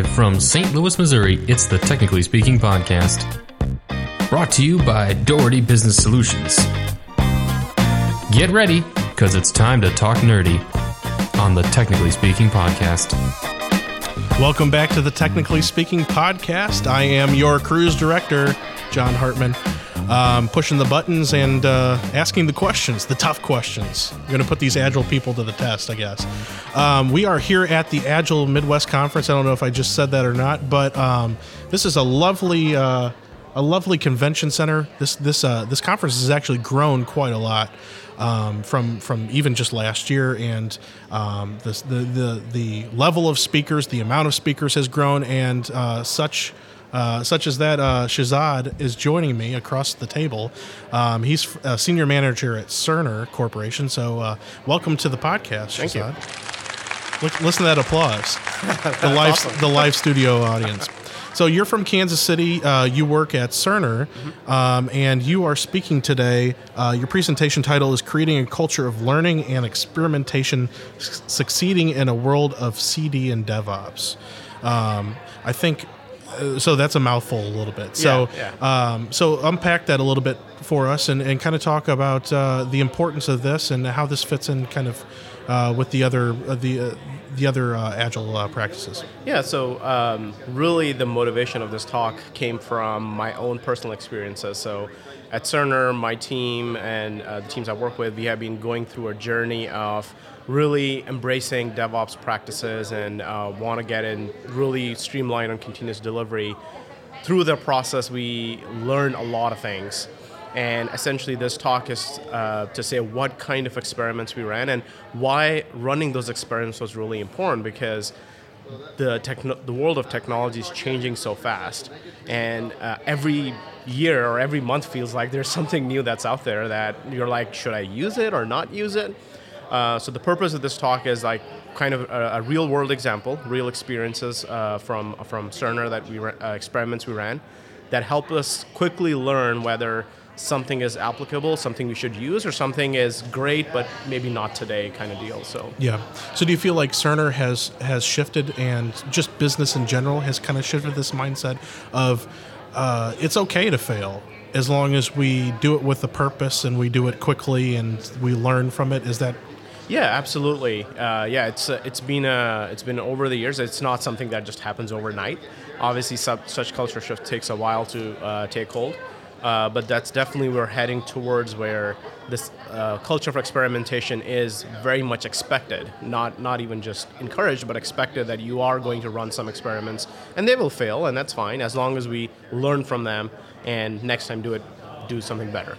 Live from St. Louis, Missouri, it's the Technically Speaking Podcast. Brought to you by Doherty Business Solutions. Get ready, because it's time to talk nerdy on the Technically Speaking Podcast. Welcome back to the Technically Speaking podcast. I am your cruise director, John Hartman, um, pushing the buttons and uh, asking the questions, the tough questions. We're going to put these Agile people to the test, I guess. Um, we are here at the Agile Midwest Conference. I don't know if I just said that or not, but um, this is a lovely. Uh, a lovely convention center. This this uh, this conference has actually grown quite a lot um, from from even just last year, and um, the, the the the level of speakers, the amount of speakers has grown, and uh, such. Uh, such as that, uh, Shahzad is joining me across the table. Um, he's a senior manager at Cerner Corporation. So, uh, welcome to the podcast, Thank you. Look, listen to that applause. the live awesome. the live studio audience. So you're from Kansas City. Uh, you work at Cerner, Mm-hmm. um, and you are speaking today. Uh, your presentation title is "Creating a Culture of Learning and Experimentation, S- Succeeding in a World of CD and DevOps." Um, I think. Uh, so that's a mouthful, a little bit. So, Yeah, Um, so unpack that a little bit for us, and, and kind of talk about uh, the importance of this and how this fits in, kind of, uh, with the other uh, the uh, the other uh, agile uh, practices. Yeah, so um, really the motivation of this talk came from my own personal experiences. So at Cerner, my team and uh, the teams I work with, we have been going through a journey of really embracing DevOps practices and uh, want to get in really streamline on continuous delivery. Through the process, we learn a lot of things. And essentially, this talk is uh, to say what kind of experiments we ran and why running those experiments was really important because the techno- the world of technology is changing so fast, and uh, every year or every month feels like there's something new that's out there that you're like, should I use it or not use it? Uh, so the purpose of this talk is like kind of a, a real world example, real experiences uh, from from Cerner that we uh, experiments we ran that help us quickly learn whether something is applicable, something we should use, or something is great but maybe not today kind of deal. So Yeah. So do you feel like Cerner has has shifted and just business in general has kind of shifted this mindset of uh, it's okay to fail as long as we do it with a purpose and we do it quickly and we learn from it? Is that Yeah, absolutely. Uh, yeah, it's uh, it's been uh, it's been over the years. It's not something that just happens overnight. Obviously, sub, such culture shift takes a while to uh, take hold. Uh, but that's definitely we're heading towards where this uh, culture of experimentation is very much expected, not not even just encouraged, but expected that you are going to run some experiments, and they will fail, and that's fine as long as we learn from them and next time do it do something better.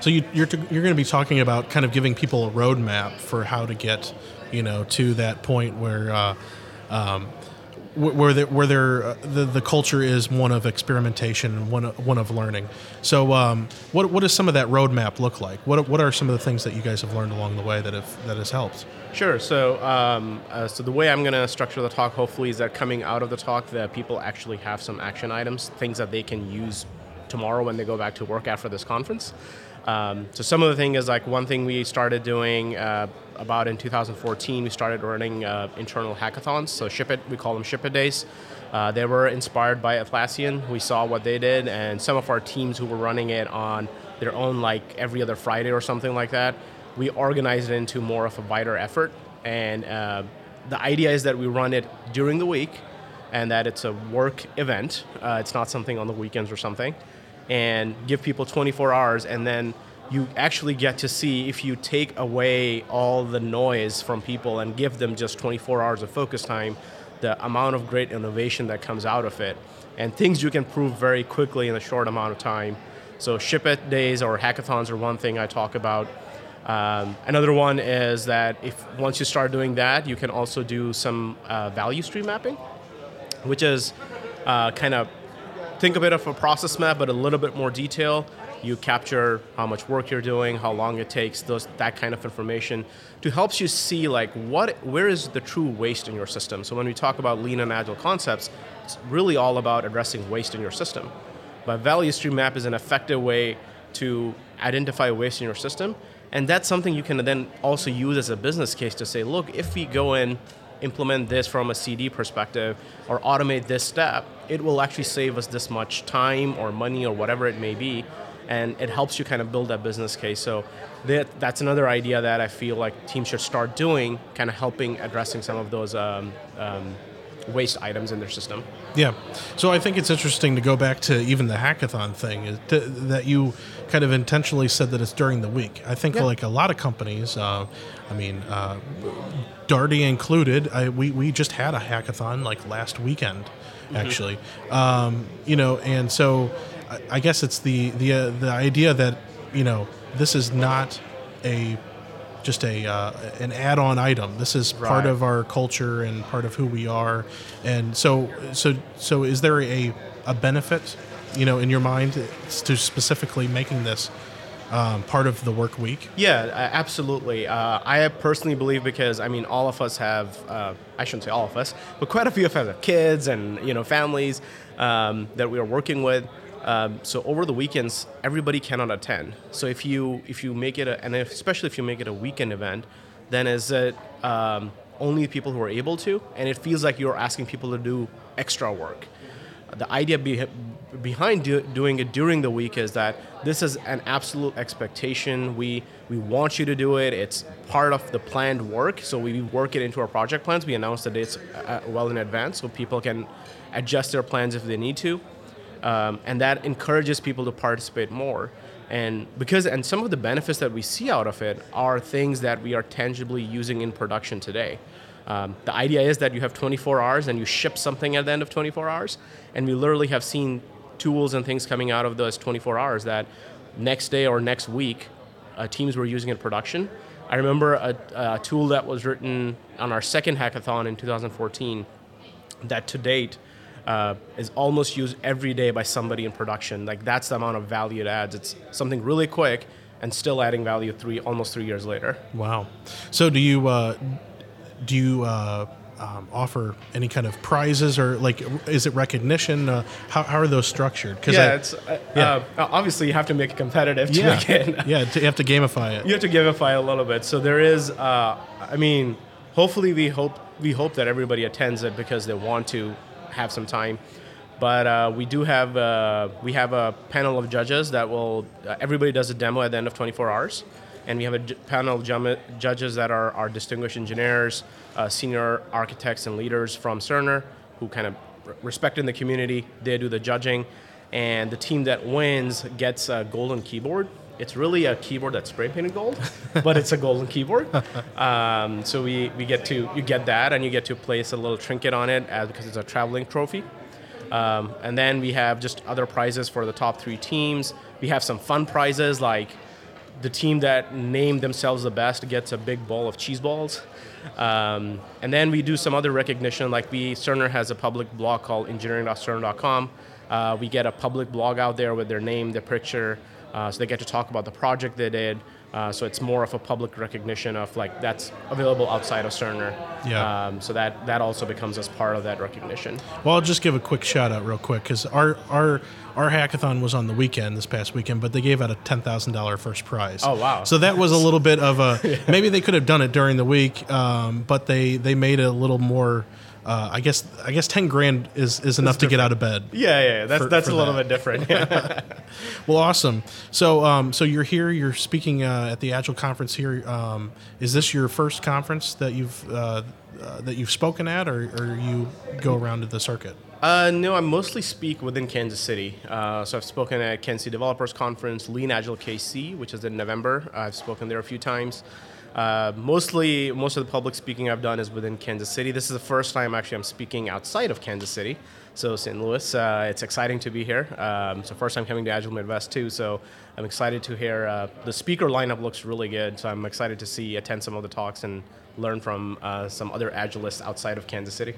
So you, you're t- you're going to be talking about kind of giving people a roadmap for how to get, you know, to that point where, uh, um, where there, where there, uh, the the culture is one of experimentation and one one of learning. So um, what what does some of that roadmap look like? What what are some of the things that you guys have learned along the way that have that has helped? Sure. So, um, uh, so the way I'm going to structure the talk, hopefully, is that coming out of the talk, that people actually have some action items, things that they can use tomorrow when they go back to work after this conference. Um, so, some of the thing is like one thing we started doing uh, about in 2014. We started running uh, internal hackathons. So, Ship It, we call them Ship It Days. Uh, they were inspired by Atlassian. We saw what they did, and some of our teams who were running it on their own, like every other Friday or something like that, we organized it into more of a wider effort. And uh, the idea is that we run it during the week and that it's a work event. Uh, it's not something on the weekends or something. And give people 24 hours, and then you actually get to see if you take away all the noise from people and give them just 24 hours of focus time, the amount of great innovation that comes out of it, and things you can prove very quickly in a short amount of time. So, ship it days or hackathons are one thing I talk about. Um, another one is that if once you start doing that, you can also do some uh, value stream mapping, which is uh, kind of think of it of a process map, but a little bit more detail. You capture how much work you're doing, how long it takes, those that kind of information, to helps you see like what where is the true waste in your system. So when we talk about lean and agile concepts, it's really all about addressing waste in your system. But value stream map is an effective way to identify waste in your system, and that's something you can then also use as a business case to say, look, if we go in implement this from a CD perspective or automate this step, it will actually save us this much time or money or whatever it may be. And it helps you kind of build that business case. So that, that's another idea that I feel like teams should start doing, kind of helping addressing some of those um, um, waste items in their system. Yeah. So I think it's interesting to go back to even the hackathon thing to, that you kind of intentionally said that it's during the week. I think Yeah. like a lot of companies, uh, I mean, uh, Doherty included, I, we, we just had a hackathon like last weekend, actually. Um, you know, and so I, I guess it's the the uh, the idea that you know this is not a just a uh, an add-on item. This is part of our culture and part of who we are. And so so so is there a a benefit, you know, in your mind to specifically making this um, part of the work week? Yeah, absolutely. Uh, I personally believe because I mean, all of us have. Uh, I shouldn't say all of us, but quite a few of us have kids and you know families um, that we are working with. Um, so over the weekends, everybody cannot attend. So if you if you make it a, and especially if you make it a weekend event, then is it um, only people who are able to, and it feels like you're asking people to do extra work the idea be, behind do, doing it during the week is that this is an absolute expectation. We we want you to do it. It's part of the planned work, so we work it into our project plans. We announce the dates uh, well in advance, so people can adjust their plans if they need to, um, and that encourages people to participate more. And because and some of the benefits that we see out of it are things that we are tangibly using in production today. Um, the idea is that you have 24 hours and you ship something at the end of 24 hours. And we literally have seen tools and things coming out of those 24 hours that next day or next week uh, teams were using in production. I remember a, a tool that was written on our second hackathon in 2014 that to date uh, is almost used every day by somebody in production. Like that's the amount of value it adds. It's something really quick and still adding value three almost three years later. Wow. So do you uh, do you uh, um, offer any kind of prizes or like is it recognition? Uh, how, how are those structured? Because Yeah, it's uh, yeah. uh, obviously you have to make it competitive to yeah, make it. yeah, to, you have to gamify it. You have to gamify a little bit. So there is. Uh, I mean, hopefully we hope we hope that everybody attends it because they want to have some time. But uh, we do have uh, we have a panel of judges that will. Uh, everybody does a demo at the end of 24 hours, and we have a panel of jum- judges that are, are distinguished engineers, uh, senior architects, and leaders from Cerner who kind of r- respect in the community. They do the judging, and the team that wins gets a golden keyboard. It's really a keyboard that's spray painted gold, but it's a golden keyboard. Um, so we, we get to you get that, and you get to place a little trinket on it as, because it's a traveling trophy. Um, and then we have just other prizes for the top three teams. We have some fun prizes like the team that named themselves the best gets a big bowl of cheese balls. Um, and then we do some other recognition, like we Cerner has a public blog called engineering.cerner.com. Uh, we get a public blog out there with their name, their picture, so they get to talk about the project they did. Uh, so it's more of a public recognition of like that's available outside of Cerner. Yeah. Um, so that that also becomes as part of that recognition. Well, I'll just give a quick shout out real quick because our our our hackathon was on the weekend this past weekend, but they gave out a ten thousand dollar first prize. Oh, wow. So that was a little bit of a maybe they could have done it during the week, um, but they they made it a little more. Uh, I guess I guess ten grand is, is enough to get out of bed. Yeah, yeah, yeah. that's For- that's for a little that. bit different. Yeah. Well, awesome. So um, so you're here. You're speaking uh, at the Agile conference here. Um, is this your first conference that you've uh, uh, that you've spoken at, or, or you go around to the circuit? Uh, no, I mostly speak within Kansas City. Uh, so I've spoken at Kansas City Developers Conference, Lean Agile KC, which is in November. I've spoken there a few times. Uh, mostly, most of the public speaking I've done is within Kansas City. This is the first time actually I'm speaking outside of Kansas City, so St. Louis. Uh, it's exciting to be here. Um, so first time coming to Agile Midwest too. So I'm excited to hear. Uh, the speaker lineup looks really good. So I'm excited to see attend some of the talks and learn from uh, some other Agilists outside of Kansas City.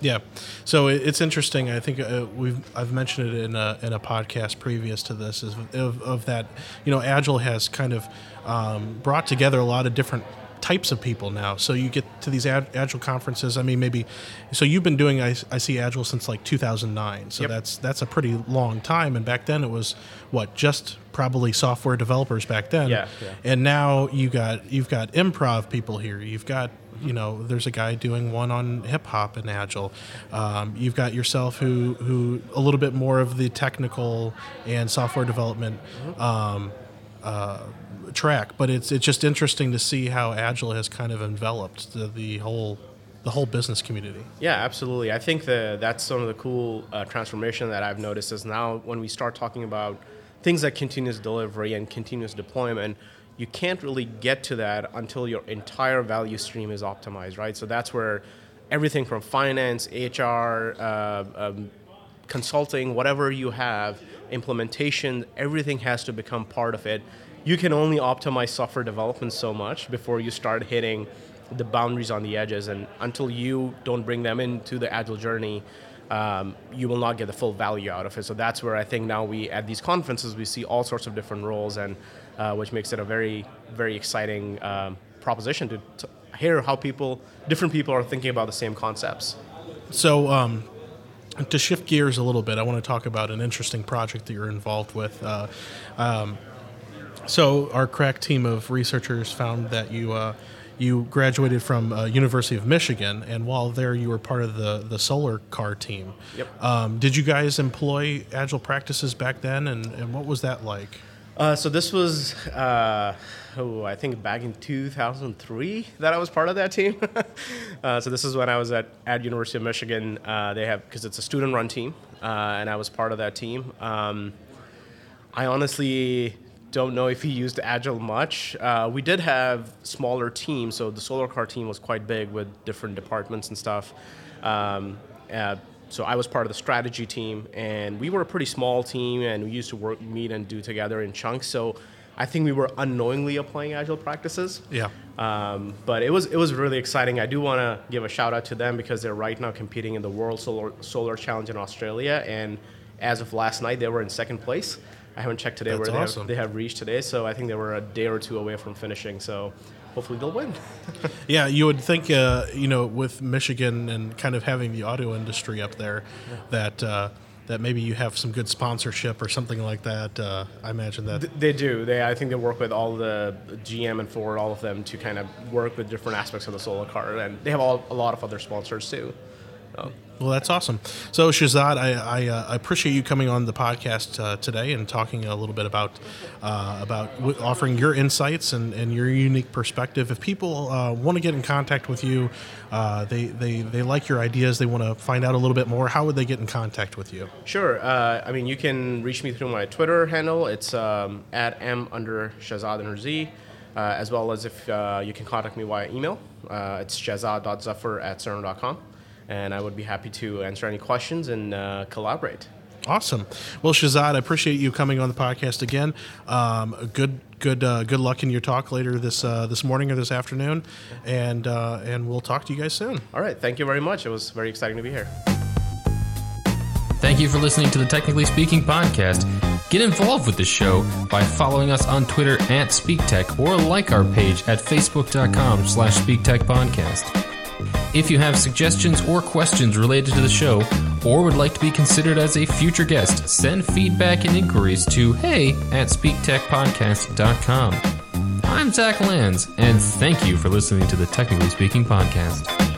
Yeah, so it, it's interesting. I think uh, we've I've mentioned it in a in a podcast previous to this is of, of that you know Agile has kind of um, brought together a lot of different types of people now. So you get to these Ag- Agile conferences. I mean, maybe so you've been doing I, I see Agile since like 2009. So Yep. that's that's a pretty long time. And back then it was what just probably software developers back then. Yeah, yeah. And now you got you've got improv people here. You've got you know, there's a guy doing one on hip hop and agile. Um, you've got yourself who who a little bit more of the technical and software development. Um, uh, track, but it's it's just interesting to see how agile has kind of enveloped the, the whole the whole business community. Yeah, absolutely. I think the, that's some of the cool uh, transformation that I've noticed is now when we start talking about things like continuous delivery and continuous deployment, you can't really get to that until your entire value stream is optimized, right? So that's where everything from finance, HR, uh, um, consulting, whatever you have, implementation, everything has to become part of it. You can only optimize software development so much before you start hitting the boundaries on the edges, and until you don't bring them into the agile journey, um, you will not get the full value out of it. So that's where I think now we at these conferences we see all sorts of different roles, and uh, which makes it a very very exciting um, proposition to, to, hear how people different people are thinking about the same concepts. So. Um, to shift gears a little bit, I want to talk about an interesting project that you're involved with. Uh, um, so, our crack team of researchers found that you uh, you graduated from uh, University of Michigan, and while there, you were part of the the solar car team. Yep. Um, did you guys employ agile practices back then, and, and what was that like? Uh, so this was, uh, oh, I think back in 2003 that I was part of that team. uh, so this is when I was at, at University of Michigan. Uh, they have because it's a student-run team, uh, and I was part of that team. Um, I honestly don't know if he used Agile much. Uh, we did have smaller teams, so the Solar Car team was quite big with different departments and stuff. Um, so I was part of the strategy team, and we were a pretty small team, and we used to work, meet, and do together in chunks. So I think we were unknowingly applying agile practices. Yeah. Um, but it was it was really exciting. I do want to give a shout out to them because they're right now competing in the World Solar Solar Challenge in Australia, and as of last night, they were in second place. I haven't checked today That's where they, awesome. have, they have reached today, so I think they were a day or two away from finishing. So hopefully they'll win. Yeah, you would think, uh, you know, with Michigan and kind of having the auto industry up there, that uh, that maybe you have some good sponsorship or something like that. Uh, I imagine that. Th- They do. They I think they work with all the GM and Ford, all of them, to kind of work with different aspects of the solar car, and they have all, a lot of other sponsors too. So, Well, that's awesome. So, Shahzad, I, I, uh, I appreciate you coming on the podcast uh, today and talking a little bit about uh, about w- offering your insights and, and your unique perspective. If people uh, want to get in contact with you, uh, they, they, they like your ideas, they want to find out a little bit more, how would they get in contact with you? sure. Uh, I mean, you can reach me through my Twitter handle. It's um, at m under Shazad under Z, as well as if you can contact me via email. It's shahzad.zafar at cerner.com, and I would be happy to answer any questions and uh, collaborate. Awesome. Well, Shahzad, I appreciate you coming on the podcast again. Um, good, good, uh, good luck in your talk later this uh, this morning or this afternoon, and uh, and we'll talk to you guys soon. All right. Thank you very much. It was very exciting to be here. Thank you for listening to the Technically Speaking podcast. Get involved with the show by following us on Twitter at SpeakTech or like our page at facebook.com slash SpeakTechPodcast. If you have suggestions or questions related to the show, or would like to be considered as a future guest, send feedback and inquiries to hey at SpeakTechPodcast.com. I'm Zach Lands, and thank you for listening to the Technically Speaking podcast.